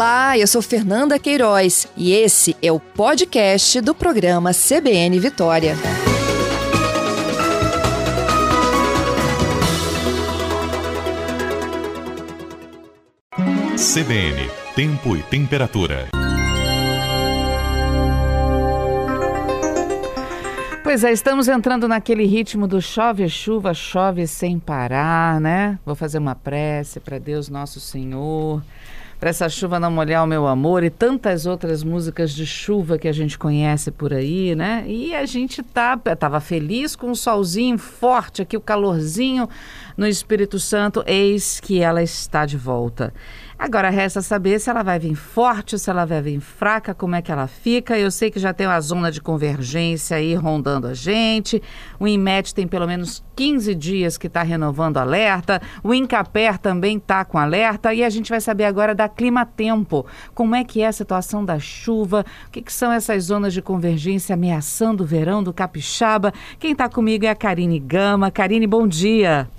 Olá, eu sou Fernanda Queiroz e esse é o podcast do programa CBN Vitória. CBN Tempo e Temperatura. Pois é, estamos entrando naquele ritmo do chove chuva, chove sem parar, né? Vou fazer uma prece para Deus Nosso Senhor para essa chuva não molhar o meu amor e tantas outras músicas de chuva que a gente conhece por aí, né? E a gente tá tava feliz com o solzinho forte aqui, o calorzinho no Espírito Santo, eis que ela está de volta. Agora resta saber se ela vai vir forte, se ela vai vir fraca, como é que ela fica. Eu sei que já tem uma zona de convergência aí rondando a gente. O INMET tem pelo menos 15 dias que está renovando alerta. O Incaper também está com alerta. E a gente vai saber agora da Clima Tempo. Como é que é a situação da chuva? O que, que são essas zonas de convergência ameaçando o verão do Capixaba? Quem está comigo é a Karine Gama. Karine, bom dia.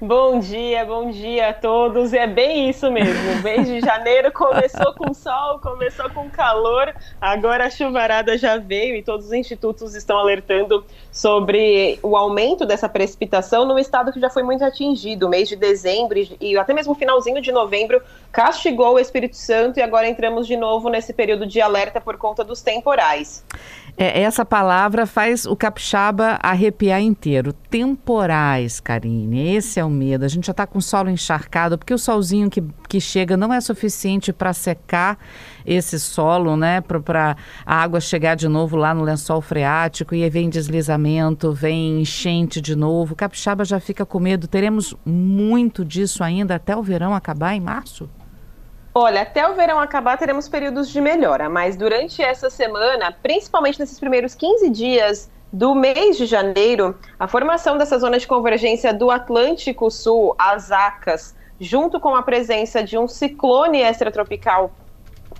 Bom dia, bom dia a todos. É bem isso mesmo. O mês de janeiro começou com sol, começou com calor, agora a chuvarada já veio e todos os institutos estão alertando sobre o aumento dessa precipitação no estado que já foi muito atingido. O mês de dezembro e até mesmo finalzinho de novembro castigou o Espírito Santo e agora entramos de novo nesse período de alerta por conta dos temporais. É, essa palavra faz o capixaba arrepiar inteiro. Temporais, Karine, esse é o medo. A gente já está com o solo encharcado, porque o solzinho que, que chega não é suficiente para secar esse solo, né? Para a água chegar de novo lá no lençol freático e aí vem deslizamento, vem enchente de novo. O capixaba já fica com medo. Teremos muito disso ainda até o verão acabar em março? Olha, até o verão acabar teremos períodos de melhora, mas durante essa semana, principalmente nesses primeiros 15 dias do mês de janeiro, a formação dessa zona de convergência do Atlântico Sul, as ACAS, junto com a presença de um ciclone extratropical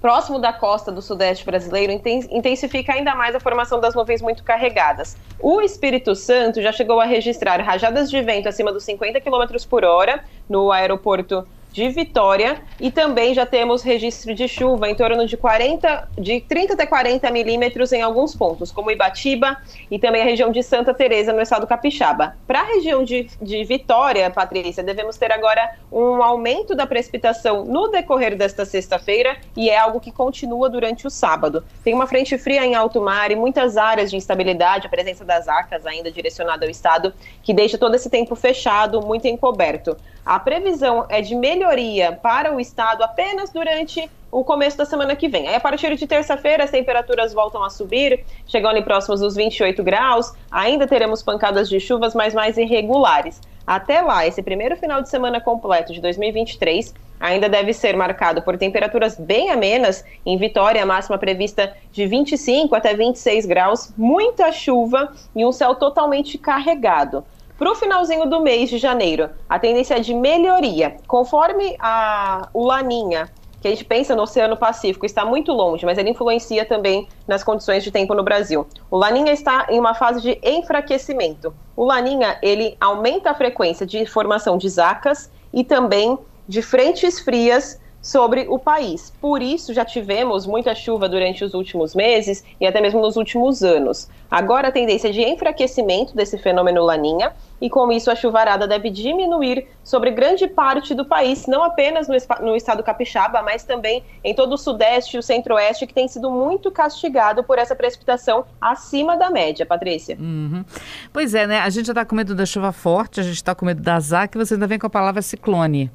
próximo da costa do sudeste brasileiro, intensifica ainda mais a formação das nuvens muito carregadas. O Espírito Santo já chegou a registrar rajadas de vento acima dos 50 km por hora no aeroporto de Vitória e também já temos registro de chuva em torno de 40, de 30 até 40 milímetros em alguns pontos, como Ibatiba e também a região de Santa Teresa no estado Capixaba. Para a região de, de Vitória, Patrícia, devemos ter agora um aumento da precipitação no decorrer desta sexta-feira e é algo que continua durante o sábado. Tem uma frente fria em alto mar e muitas áreas de instabilidade, a presença das arcas ainda direcionada ao estado, que deixa todo esse tempo fechado, muito encoberto. A previsão é de melhoria para o estado apenas durante o começo da semana que vem. Aí, a partir de terça-feira, as temperaturas voltam a subir, chegando ali próximos dos 28 graus. Ainda teremos pancadas de chuvas, mas mais irregulares. Até lá, esse primeiro final de semana completo de 2023 ainda deve ser marcado por temperaturas bem amenas. Em Vitória, a máxima prevista de 25 até 26 graus, muita chuva e um céu totalmente carregado. Para o finalzinho do mês de janeiro, a tendência é de melhoria. Conforme a, o Laninha, que a gente pensa no Oceano Pacífico, está muito longe, mas ele influencia também nas condições de tempo no Brasil. O Laninha está em uma fase de enfraquecimento. O Laninha, ele aumenta a frequência de formação de zacas e também de frentes frias sobre o país. Por isso, já tivemos muita chuva durante os últimos meses e até mesmo nos últimos anos. Agora, a tendência é de enfraquecimento desse fenômeno Laninha, e com isso a chuvarada deve diminuir sobre grande parte do país, não apenas no, no estado capixaba, mas também em todo o sudeste e o centro-oeste, que tem sido muito castigado por essa precipitação acima da média, Patrícia. Uhum. Pois é, né? A gente já está com medo da chuva forte, a gente está com medo da ZAC, você ainda vem com a palavra ciclone.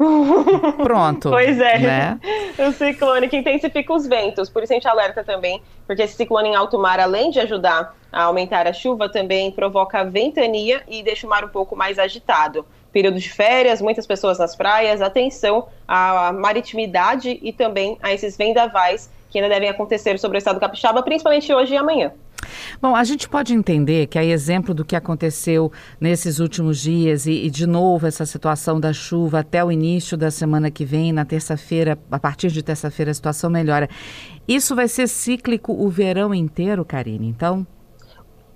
Pronto. pois é. Né? O ciclone que intensifica os ventos, por isso a gente alerta também, porque esse ciclone em alto mar, além de ajudar a aumentar a chuva, também provoca ventania e deixa o mar um pouco mais agitado. Período de férias, muitas pessoas nas praias, atenção à maritimidade e também a esses vendavais que ainda devem acontecer sobre o estado do Capixaba, principalmente hoje e amanhã. Bom, a gente pode entender que, a exemplo do que aconteceu nesses últimos dias e, e, de novo, essa situação da chuva até o início da semana que vem, na terça-feira, a partir de terça-feira, a situação melhora. Isso vai ser cíclico o verão inteiro, Karine, então?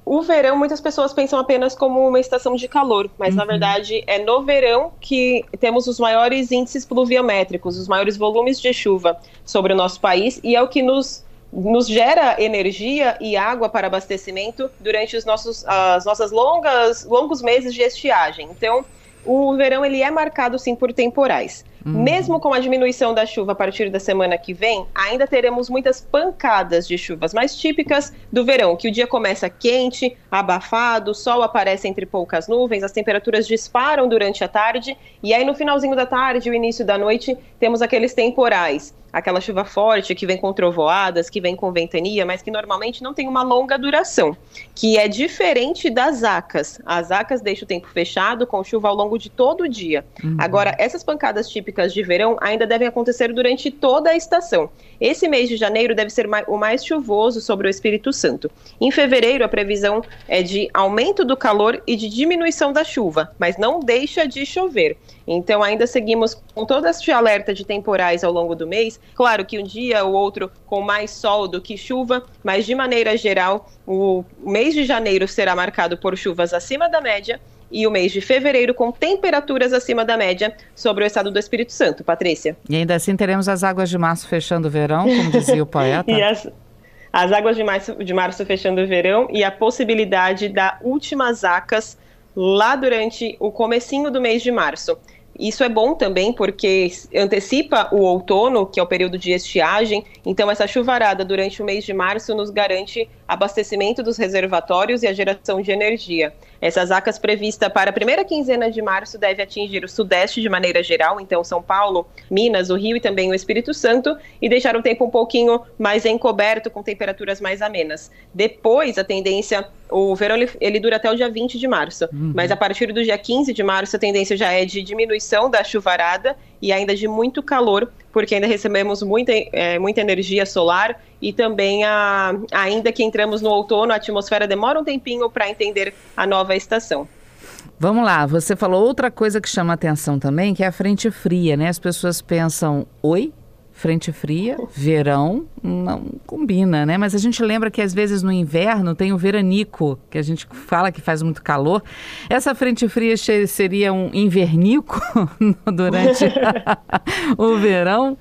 o verão muitas pessoas pensam apenas como uma estação de calor, mas uhum. na verdade é no verão que temos os maiores índices pluviométricos, os maiores volumes de chuva sobre o nosso país e é o que nos nos gera energia e água para abastecimento durante os nossos as nossas longas longos meses de estiagem. Então, o verão ele é marcado sim por temporais. Uhum. Mesmo com a diminuição da chuva a partir da semana que vem, ainda teremos muitas pancadas de chuvas mais típicas do verão, que o dia começa quente, abafado, o sol aparece entre poucas nuvens, as temperaturas disparam durante a tarde, e aí no finalzinho da tarde, o início da noite, temos aqueles temporais aquela chuva forte que vem com trovoadas, que vem com ventania, mas que normalmente não tem uma longa duração, que é diferente das acas. As acas deixam o tempo fechado com chuva ao longo de todo o dia. Uhum. Agora, essas pancadas típicas de verão ainda devem acontecer durante toda a estação. Esse mês de janeiro deve ser o mais chuvoso sobre o Espírito Santo. Em fevereiro, a previsão é de aumento do calor e de diminuição da chuva, mas não deixa de chover. Então, ainda seguimos com todo este alerta de temporais ao longo do mês. Claro que um dia ou outro com mais sol do que chuva, mas de maneira geral, o mês de janeiro será marcado por chuvas acima da média e o mês de fevereiro com temperaturas acima da média sobre o estado do Espírito Santo. Patrícia. E ainda assim teremos as águas de março fechando o verão, como dizia o poeta. e as, as águas de março, de março fechando o verão e a possibilidade da últimas acas lá durante o comecinho do mês de março. Isso é bom também porque antecipa o outono, que é o período de estiagem. Então, essa chuvarada durante o mês de março nos garante abastecimento dos reservatórios e a geração de energia. Essas acas prevista para a primeira quinzena de março deve atingir o sudeste de maneira geral, então São Paulo, Minas, o Rio e também o Espírito Santo, e deixar o tempo um pouquinho mais encoberto com temperaturas mais amenas. Depois, a tendência, o verão ele, ele dura até o dia 20 de março, uhum. mas a partir do dia 15 de março a tendência já é de diminuição da chuvarada e ainda de muito calor, porque ainda recebemos muita, é, muita energia solar e também, a, ainda que entramos no outono, a atmosfera demora um tempinho para entender a nova estação. Vamos lá, você falou outra coisa que chama atenção também, que é a frente fria, né? As pessoas pensam, oi, frente fria, verão, não combina, né? Mas a gente lembra que às vezes no inverno tem o veranico, que a gente fala que faz muito calor. Essa frente fria seria um invernico durante o verão?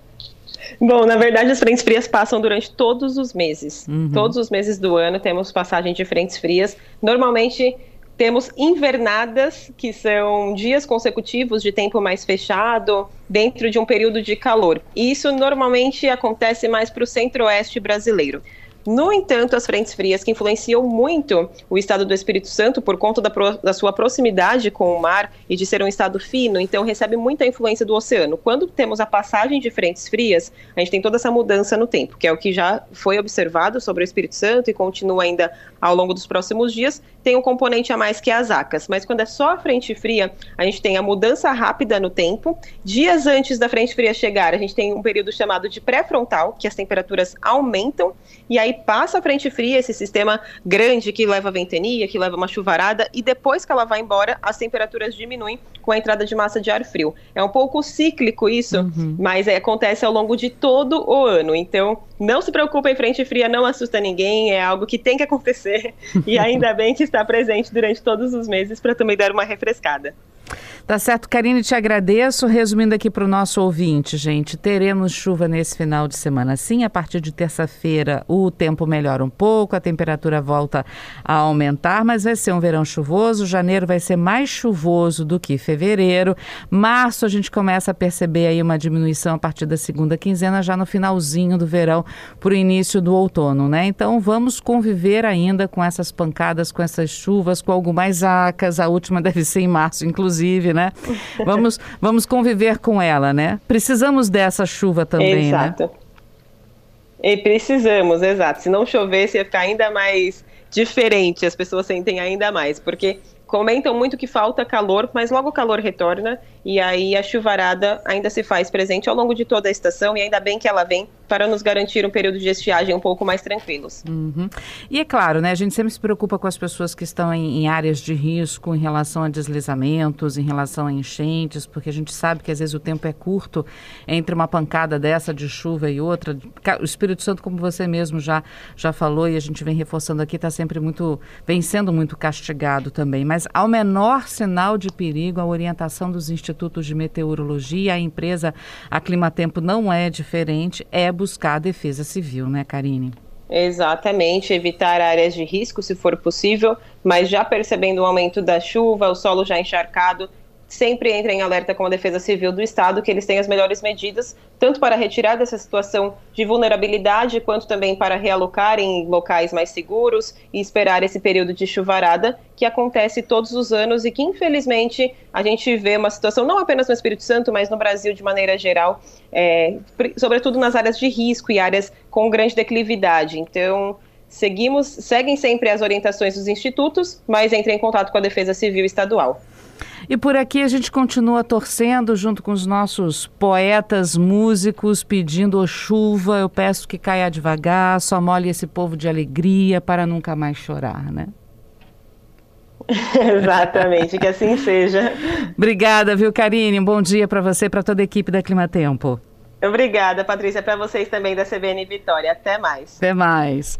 Bom, na verdade, as frentes frias passam durante todos os meses. Uhum. Todos os meses do ano temos passagem de frentes frias. Normalmente temos invernadas, que são dias consecutivos de tempo mais fechado, dentro de um período de calor. E isso normalmente acontece mais para o centro-oeste brasileiro. No entanto, as frentes frias que influenciam muito o estado do Espírito Santo por conta da, pro, da, sua proximidade com o mar e de ser um estado fino, então recebe muita influência do oceano. Quando temos a passagem de frentes frias, a gente tem toda essa mudança no tempo, que é o que já foi observado sobre o Espírito Santo e continua ainda ao longo dos próximos dias. Tem um componente a mais que é as acas, mas quando é só a frente fria, a gente tem a mudança rápida no tempo. Dias antes da frente fria chegar, a gente tem um período chamado de pré-frontal, que as temperaturas aumentam e aí passa a frente fria, esse sistema grande que leva ventania, que leva uma chuvarada, e depois que ela vai embora, as temperaturas diminuem com a entrada de massa de ar frio. É um pouco cíclico isso, uhum. mas é, acontece ao longo de todo o ano. Então, não se preocupem, frente fria não assusta ninguém, é algo que tem que acontecer, e ainda bem que está presente durante todos os meses para também dar uma refrescada. Tá certo, Karine, te agradeço. Resumindo aqui para o nosso ouvinte, gente, teremos chuva nesse final de semana. Sim, a partir de terça-feira o tempo melhora um pouco, a temperatura volta a aumentar, mas vai ser um verão chuvoso. Janeiro vai ser mais chuvoso do que fevereiro. Março a gente começa a perceber aí uma diminuição a partir da segunda quinzena, já no finalzinho do verão, para o início do outono, né? Então vamos conviver ainda com essas pancadas, com essas chuvas, com algumas acas. A última deve ser em março, inclusive, né? Vamos, vamos conviver com ela, né? Precisamos dessa chuva também, né? exato. né? E precisamos, exato. Se não chovesse, ia ficar ainda mais diferente, as pessoas sentem ainda mais, porque comentam muito que falta calor, mas logo o calor retorna e aí a chuvarada ainda se faz presente ao longo de toda a estação e ainda bem que ela vem para nos garantir um período de estiagem um pouco mais tranquilos. Uhum. E é claro, né, a gente sempre se preocupa com as pessoas que estão em, em, áreas de risco em relação a deslizamentos, em relação a enchentes, porque a gente sabe que às vezes o tempo é curto entre uma pancada dessa de chuva e outra. O Espírito Santo, como você mesmo já, já falou e a gente vem reforçando aqui, está sempre muito, vem sendo muito castigado também. Mas ao menor sinal de perigo, a orientação dos institutos de meteorologia, a empresa a Climatempo não é diferente, é buscar a defesa civil, né, Karine? Exatamente, evitar áreas de risco se for possível, mas já percebendo o aumento da chuva, o solo já encharcado, sempre entra em alerta com a Defesa Civil do Estado que eles têm as melhores medidas, tanto para retirar dessa situação de vulnerabilidade, quanto também para realocar em locais mais seguros e esperar esse período de chuvarada que acontece todos os anos e que, infelizmente, a gente vê uma situação não apenas no Espírito Santo, mas no Brasil de maneira geral, é, sobretudo nas áreas de risco e áreas com grande declividade. Então, seguimos, seguem sempre as orientações dos institutos, mas entrem em contato com a Defesa Civil Estadual. E por aqui a gente continua torcendo junto com os nossos poetas, músicos, pedindo chuva. Eu peço que caia devagar, só molhe esse povo de alegria para nunca mais chorar, né? Exatamente, que assim seja. Obrigada, viu, Karine? Um bom dia para você e para toda a equipe da Climatempo. Obrigada, Patrícia, para vocês também da CBN Vitória. Até mais. Até mais.